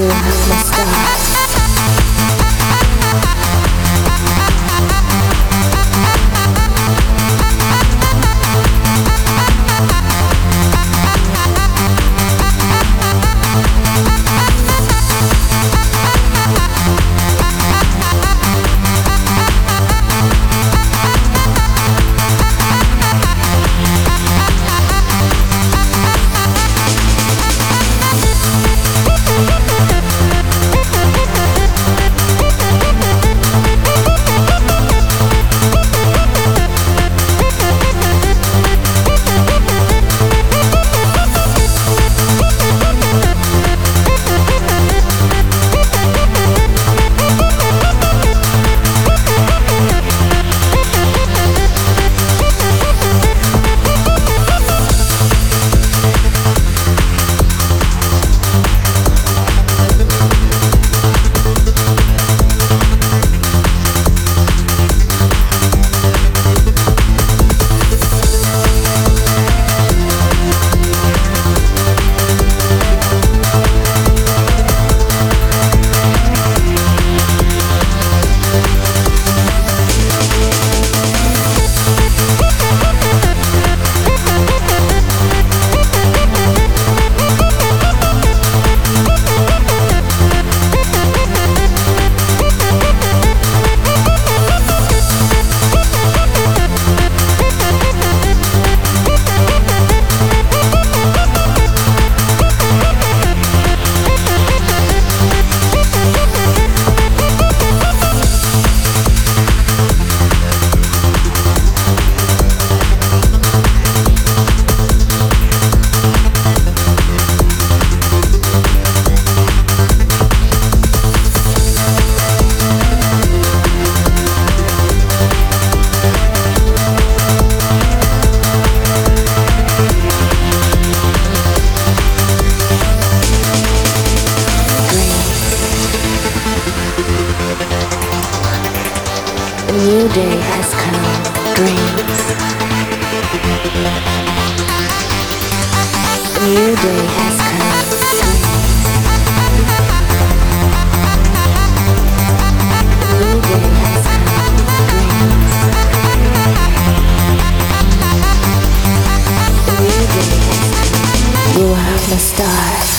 我。new day has come. Dreams. A new day has come. New day has come. Dreams. New day. You are the stars.